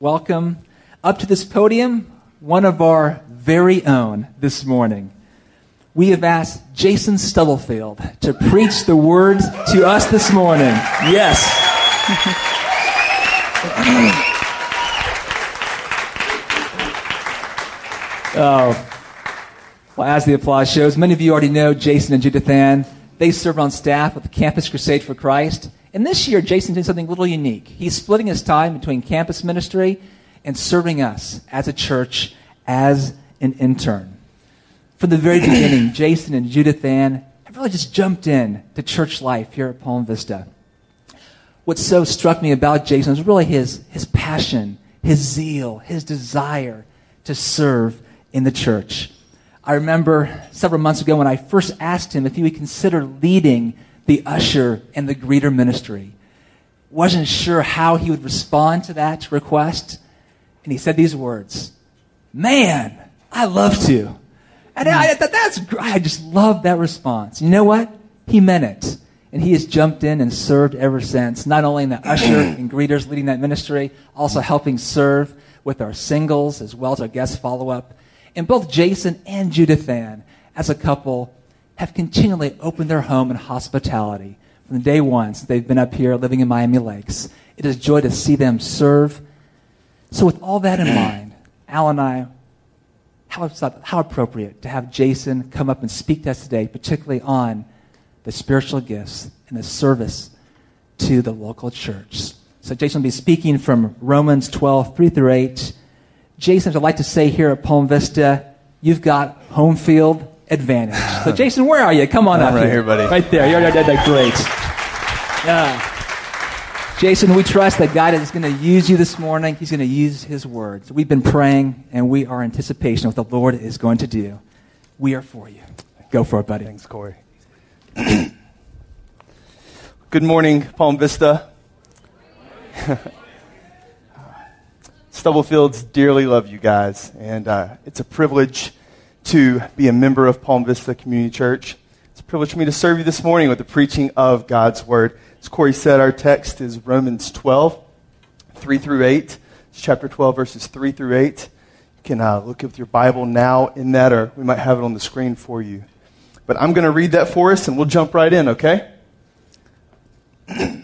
welcome up to this podium one of our very own this morning. We have asked Jason Stubblefield to preach the word to us this morning. Yes. oh. Well, as the applause shows, many of you already know Jason and Judith Ann. They serve on staff with the Campus Crusade for Christ. And this year, Jason did something a little unique. He's splitting his time between campus ministry and serving us as a church as an intern. From the very beginning, Jason and Judith Ann have really just jumped in to church life here at Palm Vista. What so struck me about Jason was really his, his passion, his zeal, his desire to serve in the church. I remember several months ago when I first asked him if he would consider leading the usher and the greeter ministry. Wasn't sure how he would respond to that request. And he said these words Man, I love to. And I thought that's, I just love that response. You know what? He meant it. And he has jumped in and served ever since, not only in the usher and greeters leading that ministry, also helping serve with our singles as well as our guest follow up. And both Jason and Judith Ann, as a couple, have continually opened their home in hospitality from the day one since they've been up here living in Miami Lakes. It is joy to see them serve. So, with all that in mind, Al and I, how, how appropriate to have Jason come up and speak to us today, particularly on the spiritual gifts and the service to the local church. So, Jason will be speaking from Romans 12, 3 through 8. Jason, I'd like to say here at Palm Vista, you've got home field advantage. So, Jason, where are you? Come on I'm up right here. here, buddy. Right there. You're, you're, you're great. Yeah. Jason, we trust that God is going to use you this morning. He's going to use His words. We've been praying, and we are anticipation of what the Lord is going to do. We are for you. Go for it, buddy. Thanks, Corey. Good morning, Palm Vista. Stubblefields dearly love you guys, and uh, it's a privilege to be a member of Palm Vista Community Church. It's a privilege for me to serve you this morning with the preaching of God's Word. As Corey said, our text is Romans 12, 3 through 8. It's chapter 12, verses 3 through 8. You can uh, look with your Bible now in that, or we might have it on the screen for you. But I'm going to read that for us, and we'll jump right in, okay?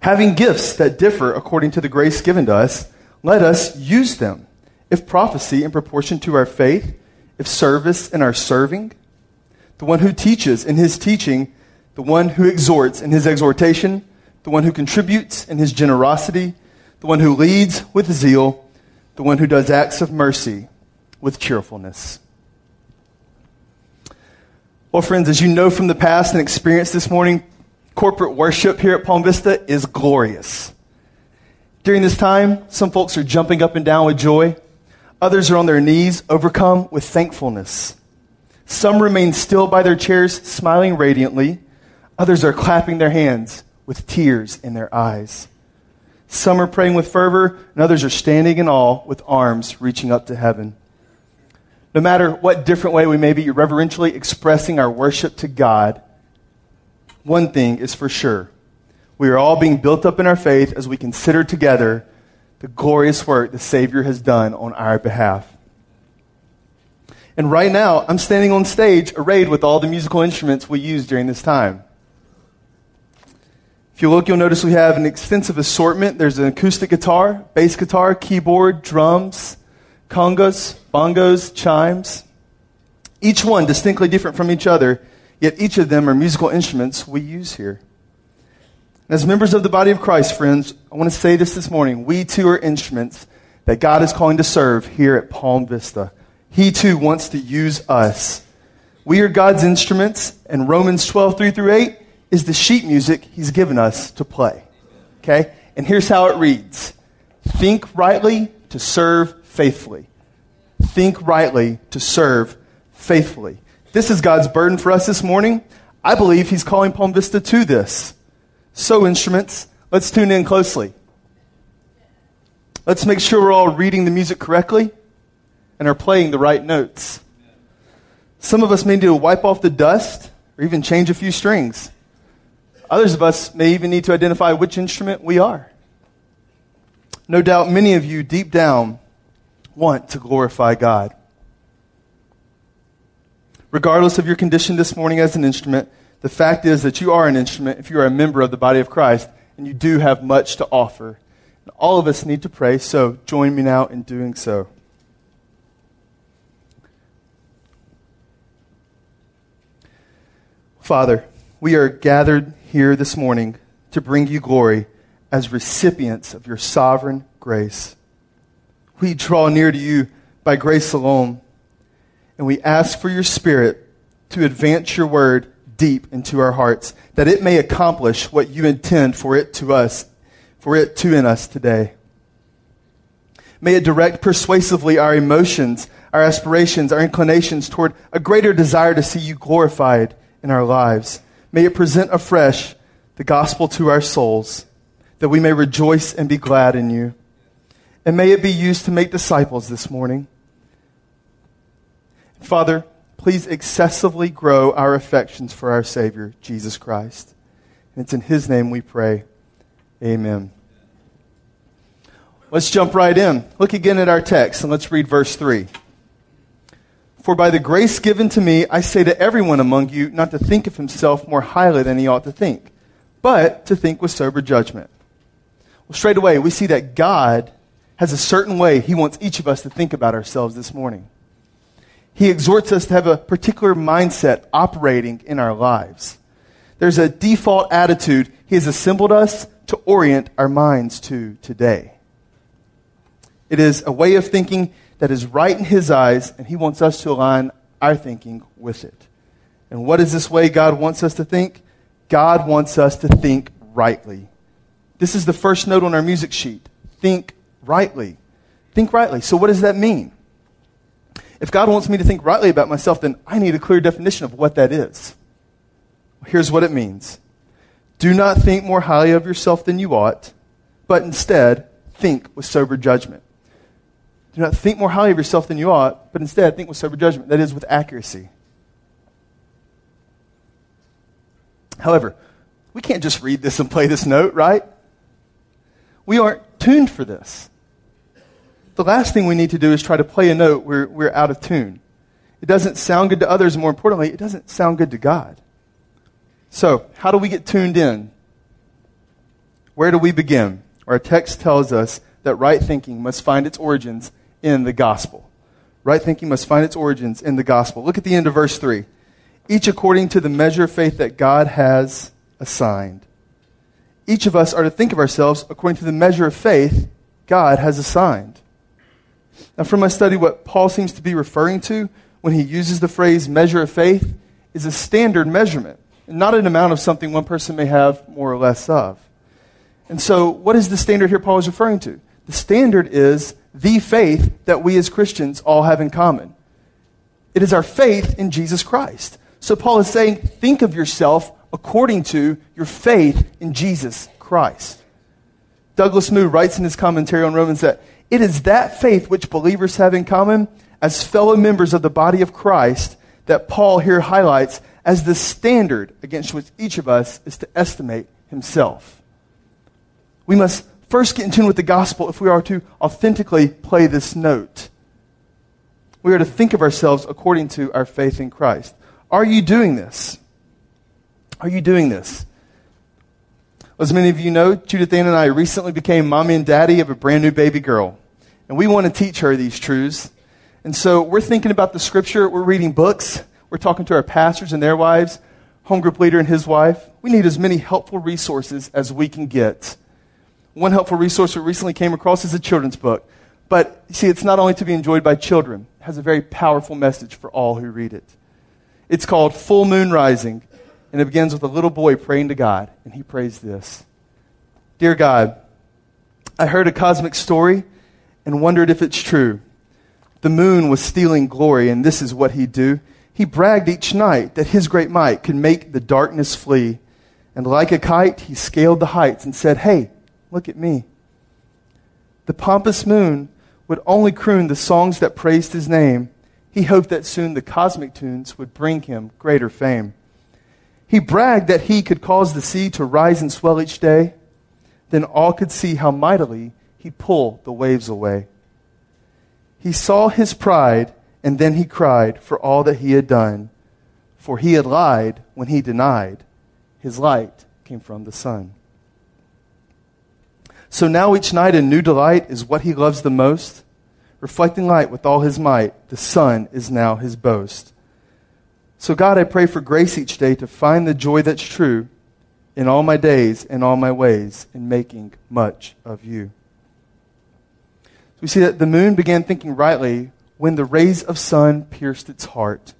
Having gifts that differ according to the grace given to us, let us use them. If prophecy in proportion to our faith, if service in our serving, the one who teaches in his teaching, the one who exhorts in his exhortation, the one who contributes in his generosity, the one who leads with zeal, the one who does acts of mercy with cheerfulness. Well, friends, as you know from the past and experience this morning, corporate worship here at Palm Vista is glorious. During this time, some folks are jumping up and down with joy. Others are on their knees, overcome with thankfulness. Some remain still by their chairs, smiling radiantly. Others are clapping their hands with tears in their eyes. Some are praying with fervor, and others are standing in awe with arms reaching up to heaven. No matter what different way we may be reverentially expressing our worship to God, one thing is for sure. We are all being built up in our faith as we consider together the glorious work the Savior has done on our behalf. And right now, I'm standing on stage arrayed with all the musical instruments we use during this time. If you look, you'll notice we have an extensive assortment. There's an acoustic guitar, bass guitar, keyboard, drums, congas, bongos, chimes. Each one distinctly different from each other, yet each of them are musical instruments we use here. As members of the body of Christ, friends, I want to say this this morning. We too are instruments that God is calling to serve here at Palm Vista. He too wants to use us We are God's instruments, and Romans 12, 3 through 8 is the sheet music He's given us to play. Okay? And here's how it reads Think rightly to serve faithfully. Think rightly to serve faithfully. This is God's burden for us this morning. I believe He's calling Palm Vista to this. So, instruments, let's tune in closely. Let's make sure we're all reading the music correctly and are playing the right notes. Some of us may need to wipe off the dust or even change a few strings. Others of us may even need to identify which instrument we are. No doubt many of you deep down want to glorify God. Regardless of your condition this morning as an instrument, the fact is that you are an instrument if you are a member of the body of Christ, and you do have much to offer. And all of us need to pray, so join me now in doing so. Father, we are gathered here this morning to bring you glory as recipients of your sovereign grace. We draw near to you by grace alone, and we ask for your Spirit to advance your word deep into our hearts, that it may accomplish what you intend for it to us, for it to in us today. May it direct persuasively our emotions, our aspirations, our inclinations toward a greater desire to see you glorified in our lives. May it present afresh the gospel to our souls, that we may rejoice and be glad in you. And may it be used to make disciples this morning. Father, please excessively grow our affections for our Savior, Jesus Christ. And it's in His name we pray. Amen. Let's jump right in. Look again at our text and let's read verse 3. For by the grace given to me, I say to everyone among you not to think of himself more highly than he ought to think, but to think with sober judgment. Well, straight away, we see that God has a certain way he wants each of us to think about ourselves this morning. He exhorts us to have a particular mindset operating in our lives. There's a default attitude he has assembled us to orient our minds to today. It is a way of thinking that is right in his eyes, and he wants us to align our thinking with it. And what is this way God wants us to think? God wants us to think rightly. This is the first note on our music sheet. Think rightly. Think rightly. So, what does that mean? If God wants me to think rightly about myself, then I need a clear definition of what that is. Here's what it means Do not think more highly of yourself than you ought, but instead think with sober judgment. Do not think more highly of yourself than you ought, but instead think with sober judgment. That is, with accuracy. However, we can't just read this and play this note, right? We aren't tuned for this the last thing we need to do is try to play a note where we're out of tune. It doesn't sound good to others, more importantly, it doesn't sound good to God. So, how do we get tuned in? Where do we begin? Our text tells us that right thinking must find its origins in the gospel. Right thinking must find its origins in the gospel. Look at the end of verse 3. Each according to the measure of faith that God has assigned. Each of us are to think of ourselves according to the measure of faith God has assigned. Now, from my study, what Paul seems to be referring to when he uses the phrase measure of faith is a standard measurement, not an amount of something one person may have more or less of. And so, what is the standard here Paul is referring to? The standard is the faith that we as Christians all have in common. It is our faith in Jesus Christ. So, Paul is saying, think of yourself according to your faith in Jesus Christ. Douglas Moo writes in his commentary on Romans that it is that faith which believers have in common as fellow members of the body of Christ that Paul here highlights as the standard against which each of us is to estimate himself. We must first get in tune with the gospel if we are to authentically play this note. We are to think of ourselves according to our faith in Christ. Are you doing this? Are you doing this? As many of you know, Judith Ann and I recently became mommy and daddy of a brand new baby girl. And we want to teach her these truths. And so we're thinking about the scripture, we're reading books, we're talking to our pastors and their wives, home group leader and his wife. We need as many helpful resources as we can get. One helpful resource we recently came across is a children's book. But see, it's not only to be enjoyed by children, it has a very powerful message for all who read it. It's called Full Moon Rising, and it begins with a little boy praying to God, and he prays this Dear God, I heard a cosmic story and wondered if it's true. The moon was stealing glory, and this is what he'd do. He bragged each night that his great might could make the darkness flee. And like a kite, he scaled the heights and said, Hey, look at me. The pompous moon would only croon the songs that praised his name. He hoped that soon the cosmic tunes would bring him greater fame. He bragged that he could cause the sea to rise and swell each day. Then all could see how mightily he'd pull the waves away. He saw his pride and then he cried for all that he had done. For he had lied when he denied his light came from the sun. So now each night a new delight is what he loves the most. Reflecting light with all his might, the sun is now his boast. So, God, I pray for grace each day to find the joy that's true in all my days and all my ways in making much of you. We see that the moon began thinking rightly when the rays of sun pierced its heart.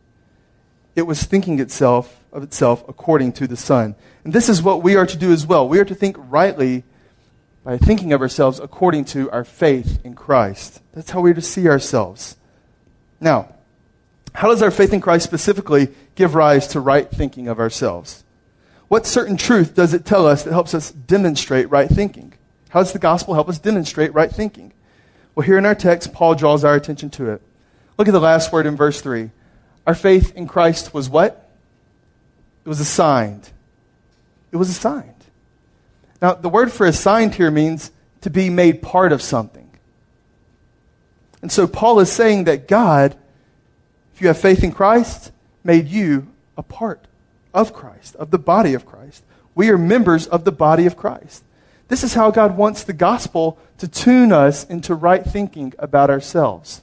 It was thinking itself of itself according to the sun. And this is what we are to do as well. We are to think rightly by thinking of ourselves according to our faith in Christ. That's how we are to see ourselves. Now, how does our faith in Christ specifically give rise to right thinking of ourselves? What certain truth does it tell us that helps us demonstrate right thinking? How does the gospel help us demonstrate right thinking? Well, here in our text, Paul draws our attention to it. Look at the last word in verse 3. Our faith in Christ was what? It was assigned. It was assigned. Now, the word for assigned here means to be made part of something. And so Paul is saying that God, if you have faith in Christ, made you a part of Christ, of the body of Christ. We are members of the body of Christ. This is how God wants the gospel to tune us into right thinking about ourselves.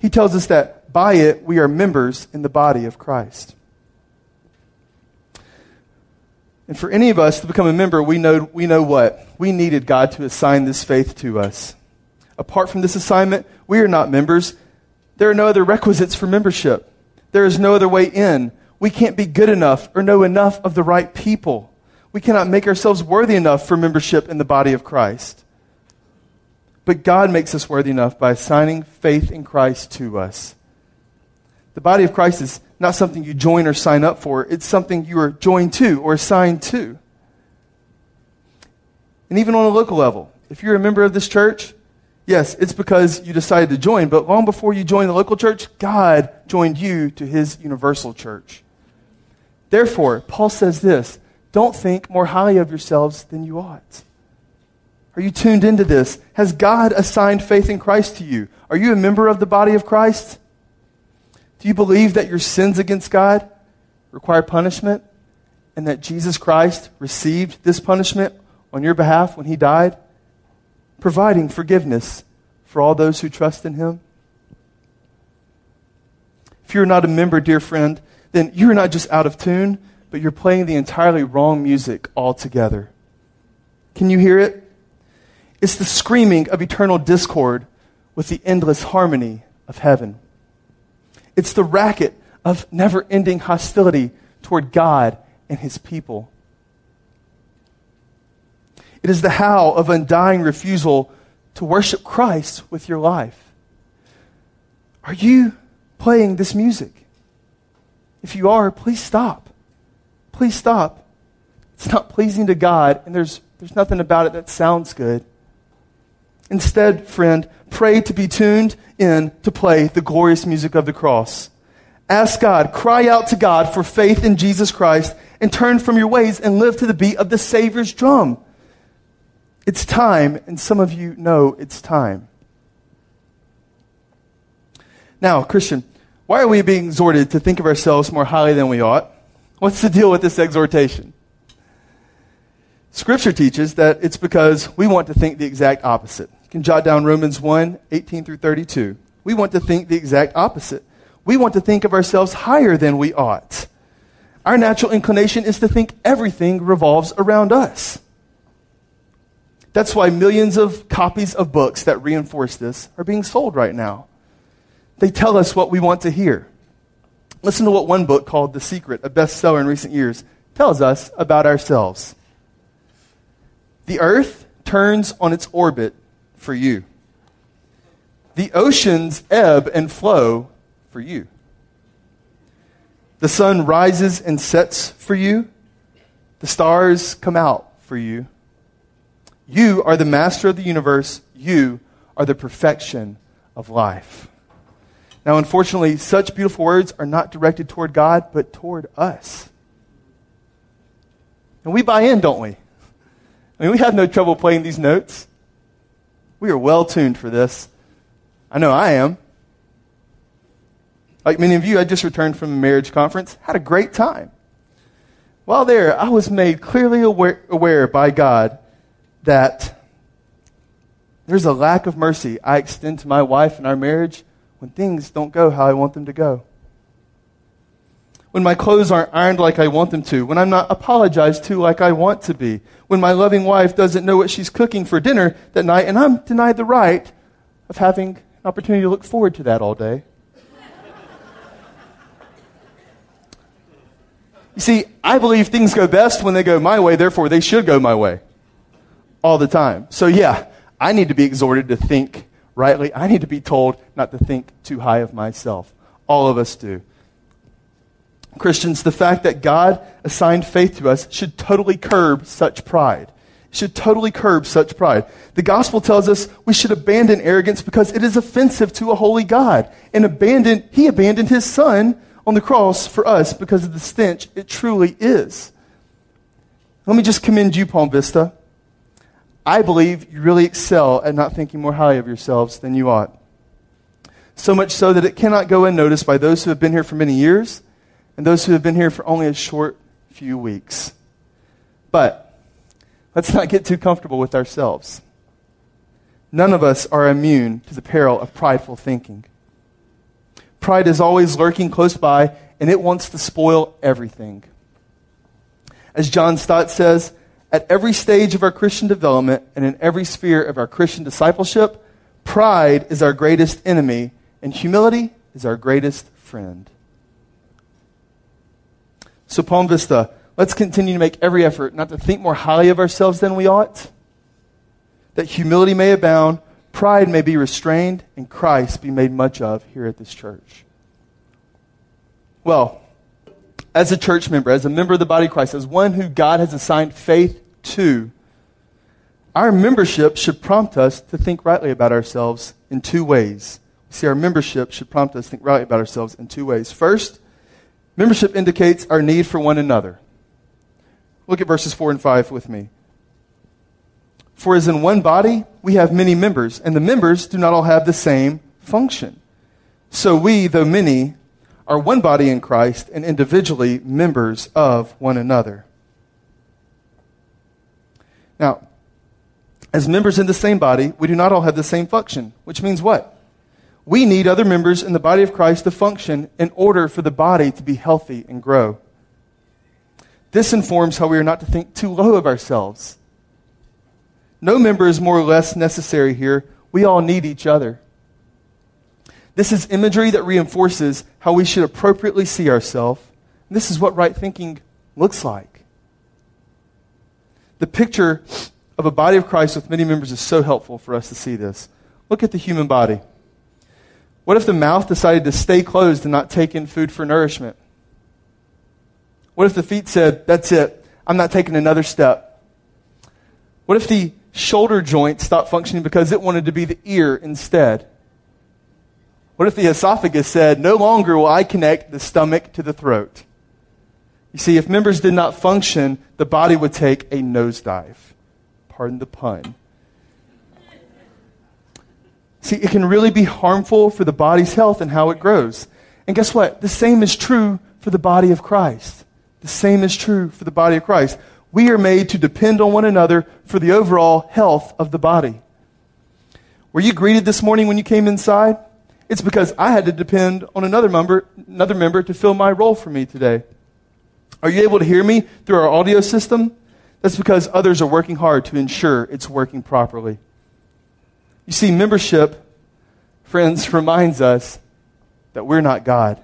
He tells us that by it we are members in the body of Christ. And for any of us to become a member, we know, we know what? We needed God to assign this faith to us. Apart from this assignment, we are not members. There are no other requisites for membership. There is no other way in. We can't be good enough or know enough of the right people. We cannot make ourselves worthy enough for membership in the body of Christ. But God makes us worthy enough by assigning faith in Christ to us. The body of Christ is not something you join or sign up for, it's something you are joined to or assigned to. And even on a local level, if you're a member of this church, yes, it's because you decided to join, but long before you joined the local church, God joined you to his universal church. Therefore, Paul says this don't think more highly of yourselves than you ought. Are you tuned into this? Has God assigned faith in Christ to you? Are you a member of the body of Christ? Do you believe that your sins against God require punishment and that Jesus Christ received this punishment on your behalf when he died, providing forgiveness for all those who trust in him? If you're not a member, dear friend, then you're not just out of tune, but you're playing the entirely wrong music altogether. Can you hear it? It's the screaming of eternal discord with the endless harmony of heaven. It's the racket of never ending hostility toward God and his people. It is the how of undying refusal to worship Christ with your life. Are you playing this music? If you are, please stop. Please stop. It's not pleasing to God, and there's, there's nothing about it that sounds good. Instead, friend, pray to be tuned in to play the glorious music of the cross. Ask God, cry out to God for faith in Jesus Christ, and turn from your ways and live to the beat of the Savior's drum. It's time, and some of you know it's time. Now, Christian, why are we being exhorted to think of ourselves more highly than we ought? What's the deal with this exhortation? Scripture teaches that it's because we want to think the exact opposite You can jot down Romans 1 18 through 32. We want to think the exact opposite. We want to think of ourselves higher than we ought. Our natural inclination is to think everything revolves around us. That's why millions of copies of books that reinforce this are being sold right now. They tell us what we want to hear. Listen to what one book called The Secret, a bestseller in recent years, tells us about ourselves. The earth turns on its orbit for you. The oceans ebb and flow for you. The sun rises and sets for you. The stars come out for you. You are the master of the universe. You are the perfection of life. Now, unfortunately, such beautiful words are not directed toward God, but toward us. And we buy in, don't we? I mean, we have no trouble playing these notes. We are well tuned for this. I know I am. Like many of you, I just returned from a marriage conference, had a great time. While there, I was made clearly aware, aware by God that there's a lack of mercy I extend to my wife in our marriage when things don't go how I want them to go. When my clothes aren't ironed like I want them to, when I'm not apologized to like I want to be, when my loving wife doesn't know what she's cooking for dinner that night and I'm denied the right of having an opportunity to look forward to that all day. You see, I believe things go best when they go my way, therefore they should go my way all the time. So, yeah, I need to be exhorted to think rightly. I need to be told not to think too high of myself. All of us do. Christians, the fact that God assigned faith to us should totally curb such pride. Should totally curb such pride. The gospel tells us we should abandon arrogance because it is offensive to a holy God. And abandon, he abandoned his son on the cross for us because of the stench it truly is. Let me just commend you, Palm Vista. I believe you really excel at not thinking more highly of yourselves than you ought. So much so that it cannot go unnoticed by those who have been here for many years and those who have been here for only a short few weeks. But let's not get too comfortable with ourselves. None of us are immune to the peril of prideful thinking. Pride is always lurking close by, and it wants to spoil everything. As John Stott says, at every stage of our Christian development and in every sphere of our Christian discipleship, pride is our greatest enemy, and humility is our greatest friend. So, Palm Vista, let's continue to make every effort not to think more highly of ourselves than we ought, that humility may abound, pride may be restrained, and Christ be made much of here at this church. Well, as a church member, as a member of the body of Christ, as one who God has assigned faith to, our membership should prompt us to think rightly about ourselves in two ways. See, our membership should prompt us to think rightly about ourselves in two ways. First, membership indicates our need for one another. Look at verses 4 and 5 with me. For as in one body, we have many members, and the members do not all have the same function. So we, though many, are one body in Christ and individually members of one another. Now, as members in the same body, we do not all have the same function, which means what? We need other members in the body of Christ to function in order for the body to be healthy and grow. This informs how we are not to think too low of ourselves. No member is more or less necessary here. We all need each other. This is imagery that reinforces how we should appropriately see ourselves. This is what right thinking looks like. The picture of a body of Christ with many members is so helpful for us to see this. Look at the human body. What if the mouth decided to stay closed and not take in food for nourishment? What if the feet said, That's it, I'm not taking another step? What if the shoulder joint stopped functioning because it wanted to be the ear instead? What if the esophagus said, No longer will I connect the stomach to the throat? You see, if members did not function, the body would take a nosedive. Pardon the pun. See, it can really be harmful for the body's health and how it grows. And guess what? The same is true for the body of Christ. The same is true for the body of Christ. We are made to depend on one another for the overall health of the body. Were you greeted this morning when you came inside? It's because I had to depend on another member, another member to fill my role for me today. Are you able to hear me through our audio system? That's because others are working hard to ensure it's working properly. You see, membership, friends, reminds us that we're not God.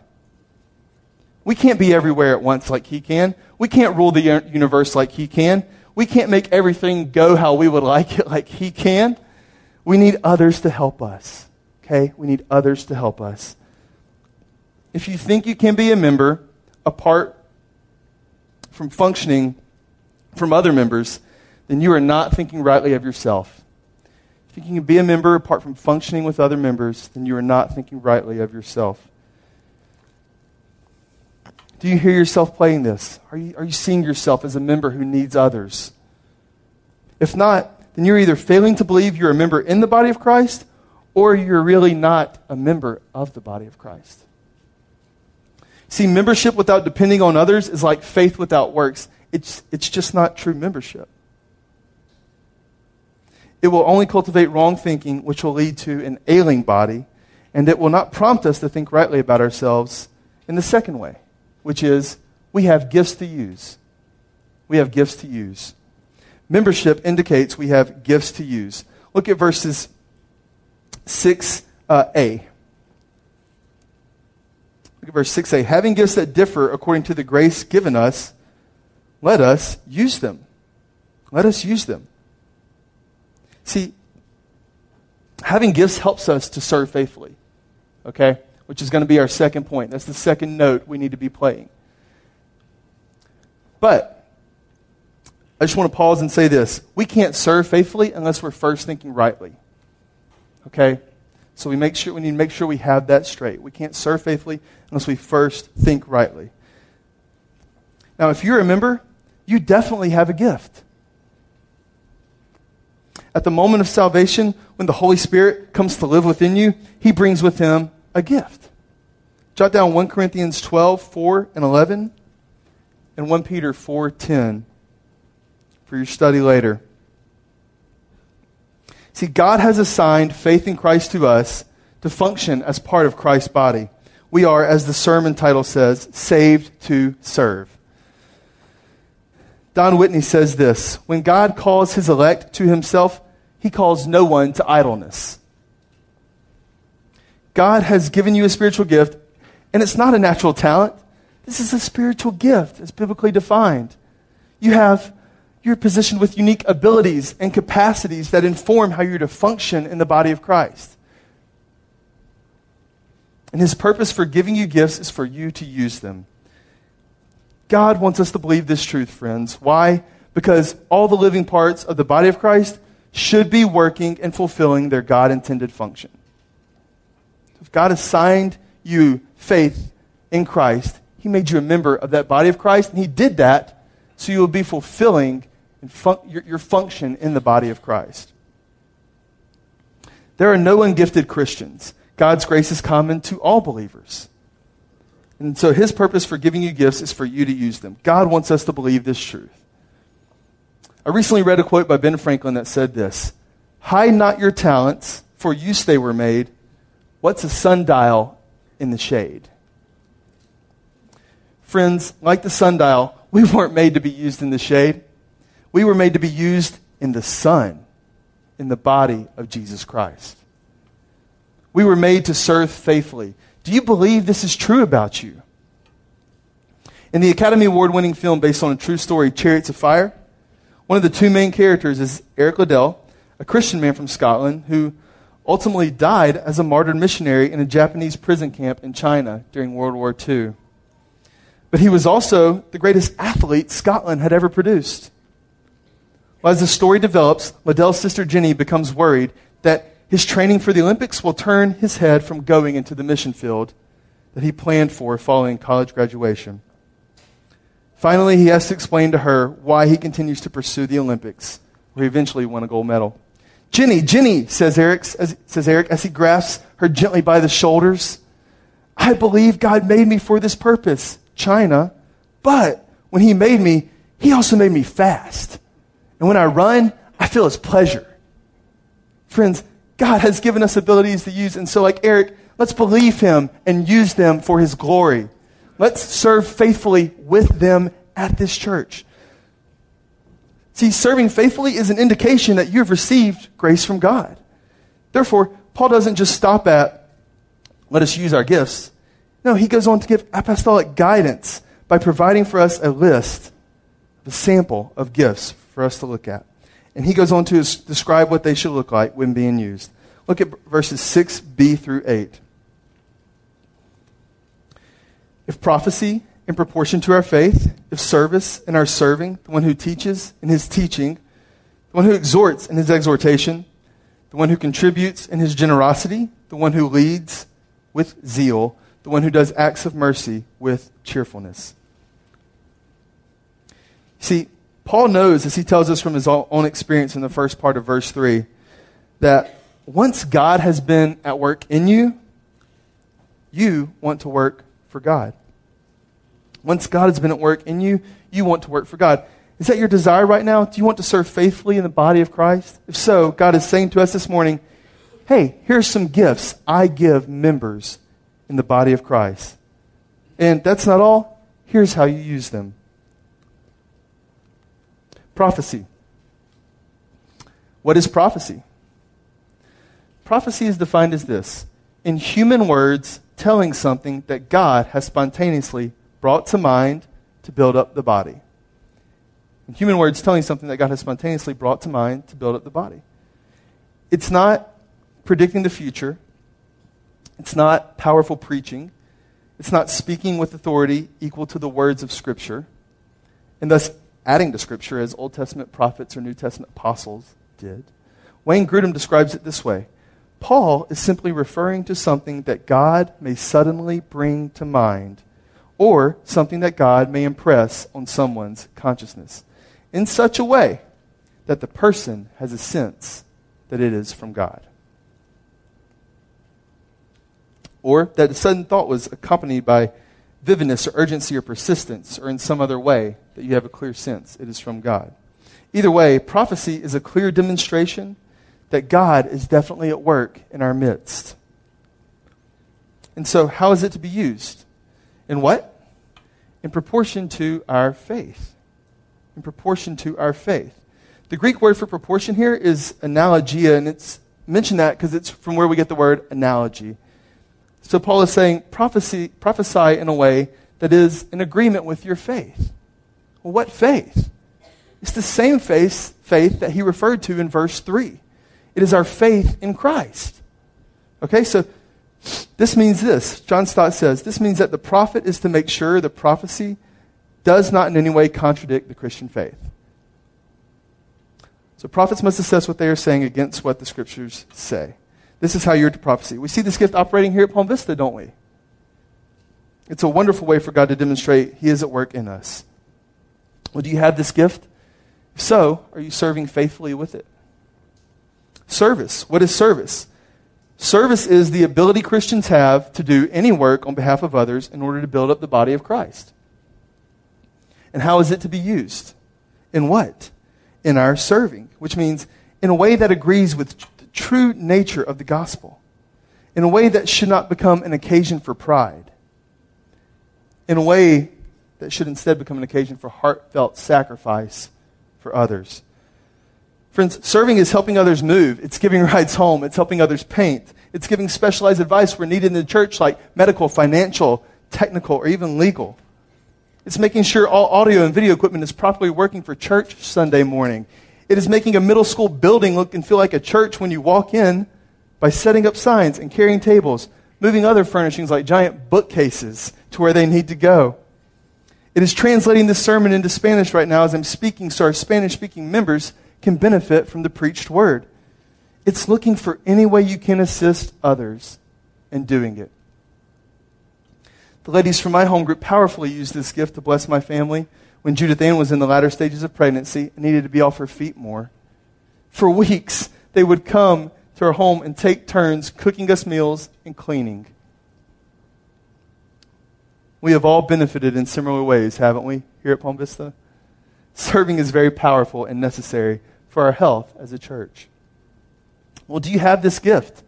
We can't be everywhere at once like He can. We can't rule the universe like He can. We can't make everything go how we would like it like He can. We need others to help us. Okay? We need others to help us. If you think you can be a member apart from functioning from other members, then you are not thinking rightly of yourself. If you can be a member apart from functioning with other members, then you are not thinking rightly of yourself. Do you hear yourself playing this? Are you, are you seeing yourself as a member who needs others? If not, then you're either failing to believe you're a member in the body of Christ or you're really not a member of the body of Christ. See, membership without depending on others is like faith without works. It's, it's just not true membership. It will only cultivate wrong thinking, which will lead to an ailing body, and it will not prompt us to think rightly about ourselves in the second way which is we have gifts to use. We have gifts to use. Membership indicates we have gifts to use. Look at verses 6a. Uh, Look at verse 6a. Having gifts that differ according to the grace given us, let us use them. Let us use them. See, having gifts helps us to serve faithfully. Okay? which is going to be our second point. That's the second note we need to be playing. But I just want to pause and say this. We can't serve faithfully unless we're first thinking rightly. Okay? So we make sure we need to make sure we have that straight. We can't serve faithfully unless we first think rightly. Now, if you're a member, you definitely have a gift. At the moment of salvation, when the Holy Spirit comes to live within you, he brings with him a gift. Jot down 1 Corinthians 12, 4 and 11, and 1 Peter 4, 10 for your study later. See, God has assigned faith in Christ to us to function as part of Christ's body. We are, as the sermon title says, saved to serve. Don Whitney says this When God calls his elect to himself, he calls no one to idleness. God has given you a spiritual gift, and it's not a natural talent. This is a spiritual gift, as biblically defined. You have, you're positioned with unique abilities and capacities that inform how you're to function in the body of Christ. And his purpose for giving you gifts is for you to use them. God wants us to believe this truth, friends. Why? Because all the living parts of the body of Christ should be working and fulfilling their God intended function. If God assigned you faith in Christ, He made you a member of that body of Christ, and He did that so you will be fulfilling fun- your, your function in the body of Christ. There are no ungifted Christians. God's grace is common to all believers. And so his purpose for giving you gifts is for you to use them. God wants us to believe this truth. I recently read a quote by Ben Franklin that said this Hide not your talents, for use they were made, What's a sundial in the shade? Friends, like the sundial, we weren't made to be used in the shade. We were made to be used in the Son, in the body of Jesus Christ. We were made to serve faithfully. Do you believe this is true about you? In the Academy Award winning film based on a true story, Chariots of Fire, one of the two main characters is Eric Liddell, a Christian man from Scotland who ultimately died as a martyred missionary in a Japanese prison camp in China during World War II. But he was also the greatest athlete Scotland had ever produced. As the story develops, Liddell's sister Jenny becomes worried that his training for the Olympics will turn his head from going into the mission field that he planned for following college graduation. Finally, he has to explain to her why he continues to pursue the Olympics, where he eventually won a gold medal. Jenny, Jenny, says Eric, as, says Eric as he grasps her gently by the shoulders. I believe God made me for this purpose, China. But when he made me, he also made me fast. And when I run, I feel his pleasure. Friends, God has given us abilities to use. And so, like Eric, let's believe him and use them for his glory. Let's serve faithfully with them at this church. See, serving faithfully is an indication that you have received grace from God. Therefore, Paul doesn't just stop at, let us use our gifts. No, he goes on to give apostolic guidance by providing for us a list, a sample of gifts for us to look at. And he goes on to describe what they should look like when being used. Look at verses 6b through 8. If prophecy in proportion to our faith, if service in our serving, the one who teaches in his teaching, the one who exhorts in his exhortation, the one who contributes in his generosity, the one who leads with zeal, the one who does acts of mercy with cheerfulness. See, Paul knows, as he tells us from his own experience in the first part of verse 3, that once God has been at work in you, you want to work for God. Once God has been at work in you, you want to work for God. Is that your desire right now? Do you want to serve faithfully in the body of Christ? If so, God is saying to us this morning, hey, here's some gifts I give members in the body of Christ. And that's not all. Here's how you use them prophecy. What is prophecy? Prophecy is defined as this in human words, telling something that God has spontaneously brought to mind to build up the body. In human words, telling something that God has spontaneously brought to mind to build up the body. It's not predicting the future. It's not powerful preaching. It's not speaking with authority equal to the words of Scripture, and thus adding to Scripture as Old Testament prophets or New Testament apostles did. Wayne Grudem describes it this way Paul is simply referring to something that God may suddenly bring to mind or something that God may impress on someone's consciousness in such a way that the person has a sense that it is from God. Or that the sudden thought was accompanied by vividness or urgency or persistence or in some other way that you have a clear sense it is from God. Either way, prophecy is a clear demonstration that God is definitely at work in our midst. And so, how is it to be used? In what? In proportion to our faith. In proportion to our faith. The Greek word for proportion here is analogia, and it's mentioned that because it's from where we get the word analogy. So Paul is saying, prophecy, prophesy in a way that is in agreement with your faith. Well, what faith? It's the same faith, faith that he referred to in verse 3. It is our faith in Christ. Okay, so this means this. John Stott says this means that the prophet is to make sure the prophecy does not in any way contradict the Christian faith. So prophets must assess what they are saying against what the scriptures say. This is how you're to prophecy. We see this gift operating here at Palm Vista, don't we? It's a wonderful way for God to demonstrate He is at work in us. Well, do you have this gift? If so, are you serving faithfully with it? Service. What is service? Service is the ability Christians have to do any work on behalf of others in order to build up the body of Christ. And how is it to be used? In what? In our serving, which means in a way that agrees with the true nature of the gospel, in a way that should not become an occasion for pride, in a way that should instead become an occasion for heartfelt sacrifice for others. Friends, serving is helping others move. It's giving rides home. It's helping others paint. It's giving specialized advice where needed in the church, like medical, financial, technical, or even legal. It's making sure all audio and video equipment is properly working for church Sunday morning. It is making a middle school building look and feel like a church when you walk in by setting up signs and carrying tables, moving other furnishings like giant bookcases to where they need to go. It is translating this sermon into Spanish right now as I'm speaking so our Spanish speaking members can benefit from the preached word. It's looking for any way you can assist others in doing it. The ladies from my home group powerfully used this gift to bless my family when Judith Ann was in the latter stages of pregnancy and needed to be off her feet more. For weeks, they would come to our home and take turns cooking us meals and cleaning. We have all benefited in similar ways, haven't we, here at Palm Vista? Serving is very powerful and necessary for our health as a church. Well, do you have this gift?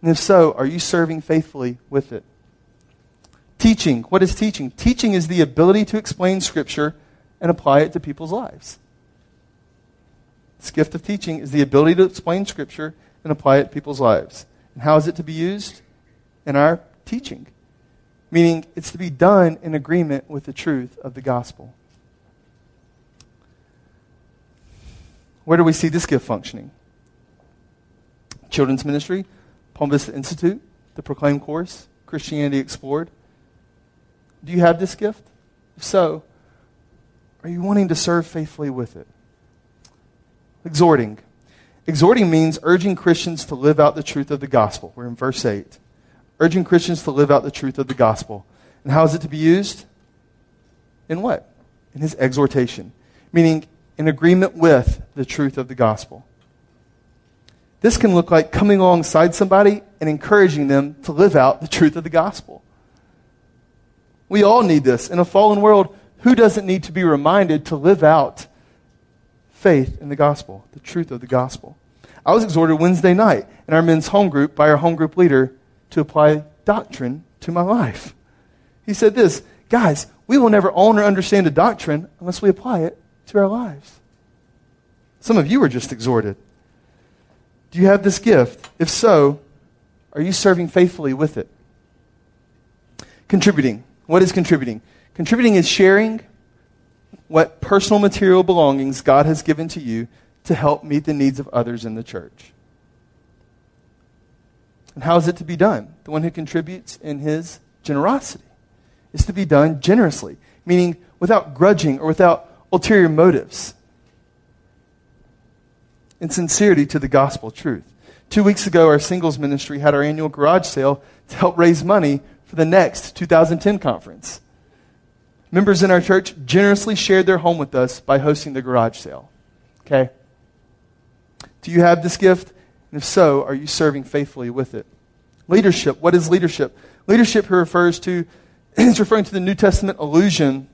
And if so, are you serving faithfully with it? Teaching. What is teaching? Teaching is the ability to explain Scripture and apply it to people's lives. This gift of teaching is the ability to explain Scripture and apply it to people's lives. And how is it to be used? In our teaching meaning it's to be done in agreement with the truth of the gospel. Where do we see this gift functioning? Children's Ministry, Palm Vista Institute, the Proclaim course, Christianity Explored. Do you have this gift? If so, are you wanting to serve faithfully with it? Exhorting. Exhorting means urging Christians to live out the truth of the gospel. We're in verse 8. Urging Christians to live out the truth of the gospel. And how is it to be used? In what? In his exhortation. Meaning, in agreement with the truth of the gospel. This can look like coming alongside somebody and encouraging them to live out the truth of the gospel. We all need this. In a fallen world, who doesn't need to be reminded to live out faith in the gospel, the truth of the gospel? I was exhorted Wednesday night in our men's home group by our home group leader to apply doctrine to my life. He said this Guys, we will never own or understand a doctrine unless we apply it to our lives. Some of you were just exhorted. Do you have this gift? If so, are you serving faithfully with it? Contributing. What is contributing? Contributing is sharing what personal material belongings God has given to you to help meet the needs of others in the church. And how is it to be done? The one who contributes in his generosity is to be done generously, meaning without grudging or without ulterior motives, in sincerity to the gospel truth. Two weeks ago, our singles ministry had our annual garage sale to help raise money for the next 2010 conference. Members in our church generously shared their home with us by hosting the garage sale. Okay? Do you have this gift? And if so, are you serving faithfully with it? Leadership. What is leadership? Leadership here refers to, is referring to the New Testament allusion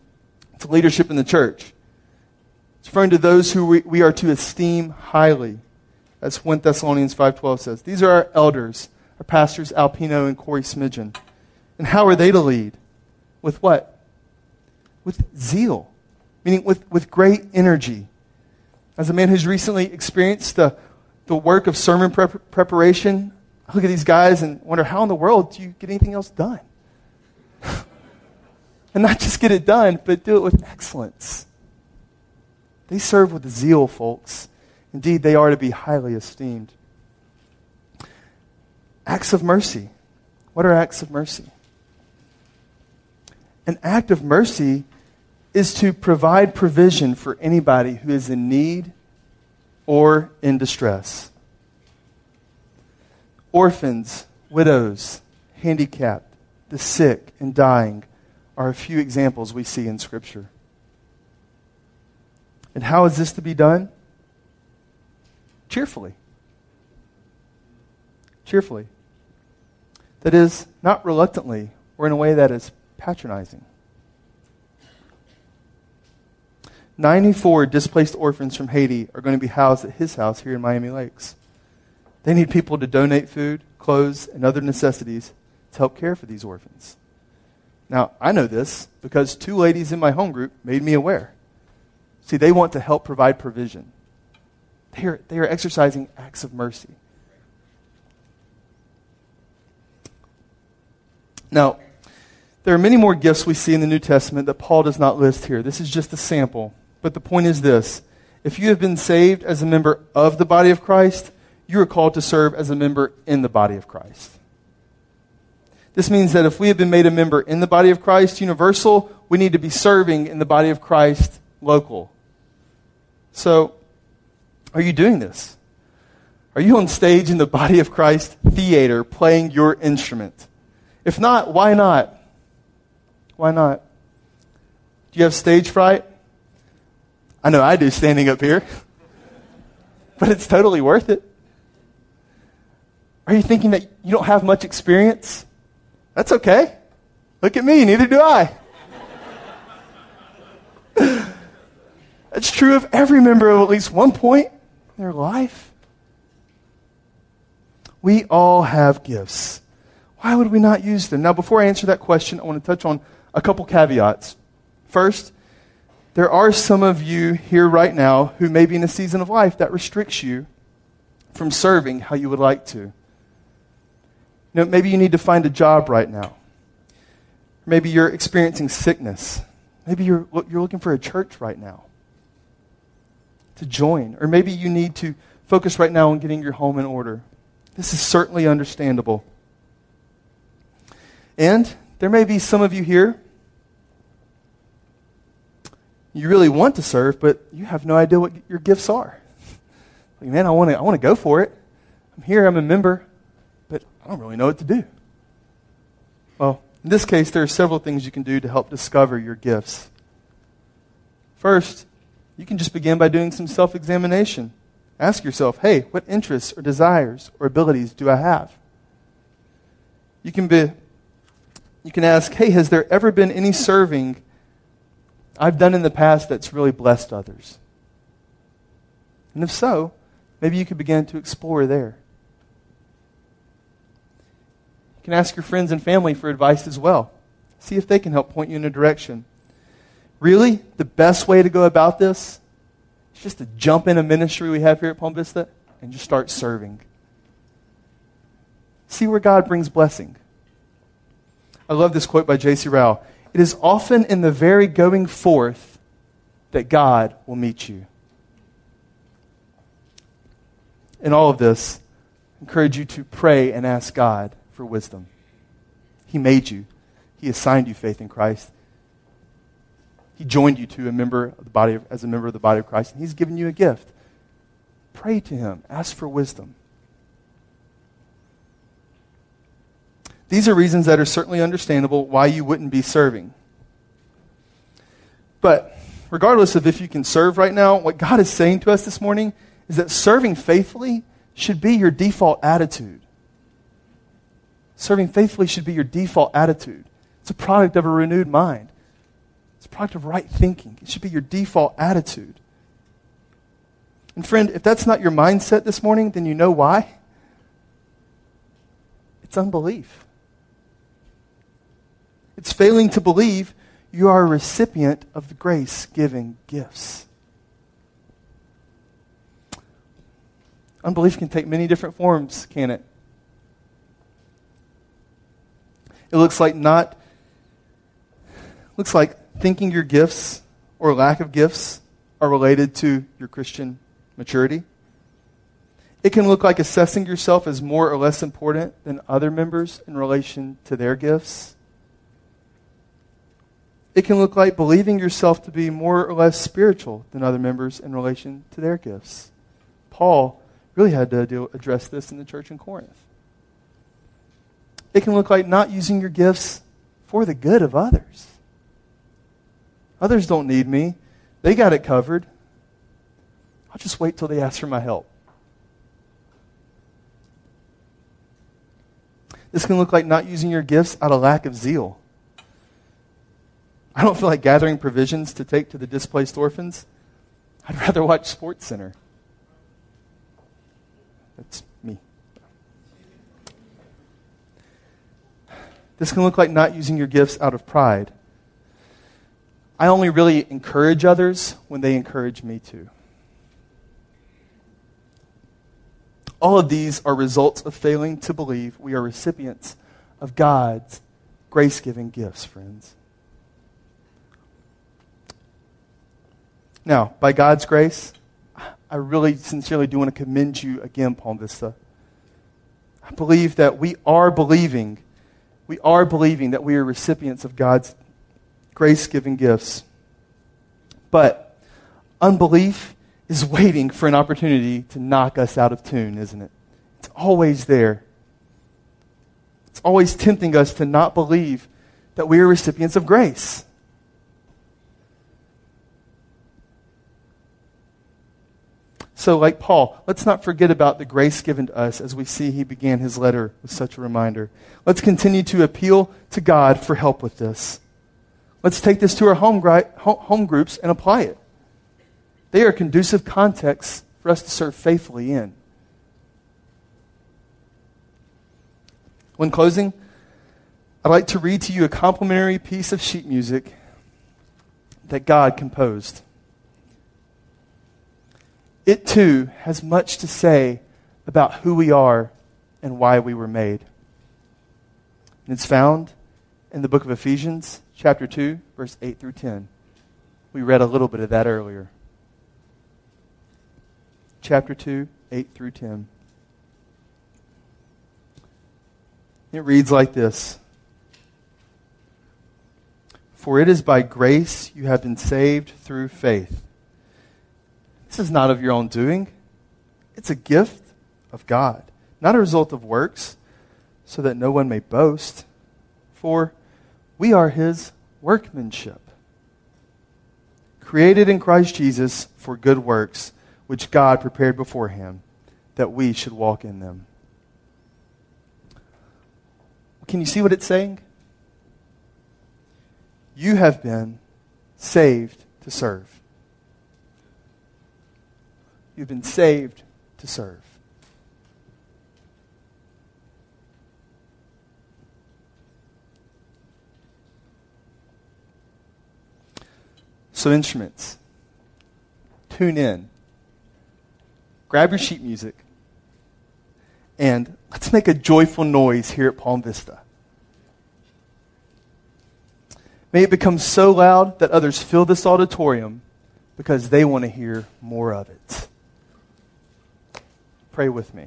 to leadership in the church. It's referring to those who we, we are to esteem highly. That's 1 Thessalonians 5.12 says. These are our elders, our pastors Alpino and Corey Smidgen. And how are they to lead? With what? With zeal, meaning with, with great energy. As a man who's recently experienced the, the work of sermon prep- preparation, I look at these guys and wonder how in the world do you get anything else done? and not just get it done, but do it with excellence. They serve with zeal, folks. Indeed, they are to be highly esteemed. Acts of mercy. What are acts of mercy? An act of mercy is to provide provision for anybody who is in need or in distress. Orphans, widows, handicapped, the sick, and dying are a few examples we see in Scripture. And how is this to be done? Cheerfully. Cheerfully. That is, not reluctantly or in a way that is patronizing. 94 displaced orphans from Haiti are going to be housed at his house here in Miami Lakes. They need people to donate food, clothes, and other necessities to help care for these orphans. Now, I know this because two ladies in my home group made me aware. See, they want to help provide provision. They are, they are exercising acts of mercy. Now, there are many more gifts we see in the New Testament that Paul does not list here. This is just a sample. But the point is this if you have been saved as a member of the body of Christ, you are called to serve as a member in the body of Christ. This means that if we have been made a member in the body of Christ, universal, we need to be serving in the body of Christ, local. So, are you doing this? Are you on stage in the body of Christ theater playing your instrument? If not, why not? Why not? Do you have stage fright? I know I do standing up here. but it's totally worth it. Are you thinking that you don't have much experience? That's okay. Look at me, neither do I. That's true of every member of at least one point in their life. We all have gifts. Why would we not use them? Now, before I answer that question, I want to touch on a couple caveats. First, there are some of you here right now who may be in a season of life that restricts you from serving how you would like to. You know, maybe you need to find a job right now. Maybe you're experiencing sickness. Maybe you're, you're looking for a church right now to join. Or maybe you need to focus right now on getting your home in order. This is certainly understandable. And there may be some of you here, you really want to serve, but you have no idea what your gifts are. Like, man, I want to I want to go for it. I'm here, I'm a member, but I don't really know what to do. Well, in this case, there are several things you can do to help discover your gifts. First, you can just begin by doing some self examination. Ask yourself, hey, what interests or desires or abilities do I have? You can, be, you can ask, hey, has there ever been any serving I've done in the past that's really blessed others? And if so, maybe you could begin to explore there. You can ask your friends and family for advice as well. See if they can help point you in a direction. Really, the best way to go about this is just to jump in a ministry we have here at Palm Vista and just start serving. See where God brings blessing. I love this quote by J.C. Ryle. It is often in the very going forth that God will meet you. In all of this, I encourage you to pray and ask God for wisdom. He made you. He assigned you faith in Christ. He joined you to a member of the body of, as a member of the body of Christ, and He's given you a gift. Pray to Him. Ask for wisdom. These are reasons that are certainly understandable why you wouldn't be serving. But regardless of if you can serve right now, what God is saying to us this morning is that serving faithfully should be your default attitude. Serving faithfully should be your default attitude. It's a product of a renewed mind. It's a product of right thinking. It should be your default attitude. And friend, if that's not your mindset this morning, then you know why. It's unbelief. It's failing to believe you are a recipient of the grace giving gifts. Unbelief can take many different forms, can it? It looks like not looks like thinking your gifts or lack of gifts are related to your Christian maturity. It can look like assessing yourself as more or less important than other members in relation to their gifts. It can look like believing yourself to be more or less spiritual than other members in relation to their gifts. Paul really had to address this in the church in Corinth. It can look like not using your gifts for the good of others. Others don't need me, they got it covered. I'll just wait till they ask for my help. This can look like not using your gifts out of lack of zeal. I don't feel like gathering provisions to take to the displaced orphans. I'd rather watch Sports Center. That's me. This can look like not using your gifts out of pride. I only really encourage others when they encourage me to. All of these are results of failing to believe we are recipients of God's grace giving gifts, friends. Now, by God's grace, I really sincerely do want to commend you again, Palm Vista. I believe that we are believing, we are believing that we are recipients of God's grace giving gifts. But unbelief is waiting for an opportunity to knock us out of tune, isn't it? It's always there. It's always tempting us to not believe that we are recipients of grace. So, like Paul, let's not forget about the grace given to us as we see he began his letter with such a reminder. Let's continue to appeal to God for help with this. Let's take this to our home, home groups and apply it. They are conducive contexts for us to serve faithfully in. When closing, I'd like to read to you a complimentary piece of sheet music that God composed. It too has much to say about who we are and why we were made. And it's found in the book of Ephesians, chapter 2, verse 8 through 10. We read a little bit of that earlier. Chapter 2, 8 through 10. It reads like this For it is by grace you have been saved through faith. This is not of your own doing, it's a gift of God, not a result of works, so that no one may boast. For we are his workmanship, created in Christ Jesus for good works, which God prepared beforehand that we should walk in them. Can you see what it's saying? You have been saved to serve. You've been saved to serve. So, instruments, tune in, grab your sheet music, and let's make a joyful noise here at Palm Vista. May it become so loud that others fill this auditorium because they want to hear more of it. Pray with me.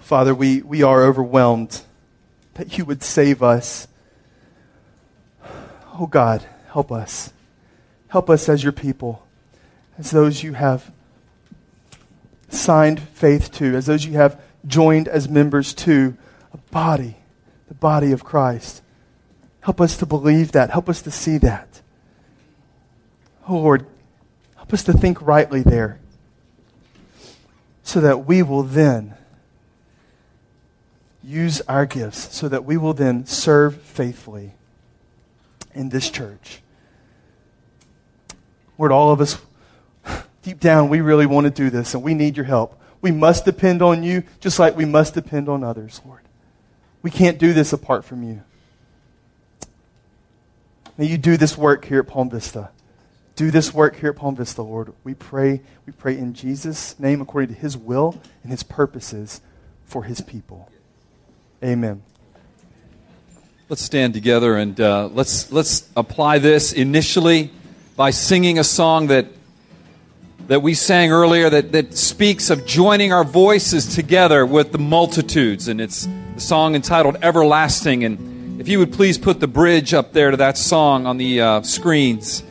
Father, we, we are overwhelmed that you would save us Oh God, help us. Help us as your people, as those you have signed faith to, as those you have joined as members to a body, the body of Christ. Help us to believe that. Help us to see that. Oh Lord, help us to think rightly there so that we will then use our gifts, so that we will then serve faithfully in this church. Lord, all of us, deep down, we really want to do this and we need your help. We must depend on you just like we must depend on others, Lord. We can't do this apart from you. May you do this work here at Palm Vista. Do this work here at Palm Vista, Lord. We pray, we pray in Jesus' name according to his will and his purposes for his people. Amen. Let's stand together and uh, let's let's apply this initially by singing a song that that we sang earlier that, that speaks of joining our voices together with the multitudes. And it's the song entitled Everlasting. And if you would please put the bridge up there to that song on the uh, screens.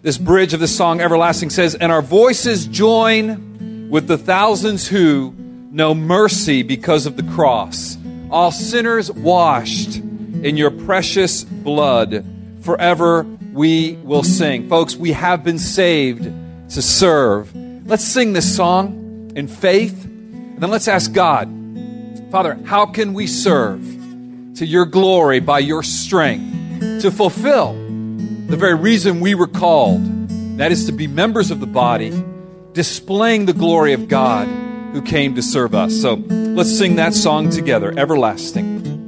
This bridge of the song Everlasting says, And our voices join with the thousands who know mercy because of the cross. All sinners washed in your precious blood. Forever we will sing. Folks, we have been saved to serve. Let's sing this song in faith, and then let's ask God, Father, how can we serve to your glory by your strength to fulfill the very reason we were called? That is to be members of the body, displaying the glory of God who came to serve us. So let's sing that song together, everlasting.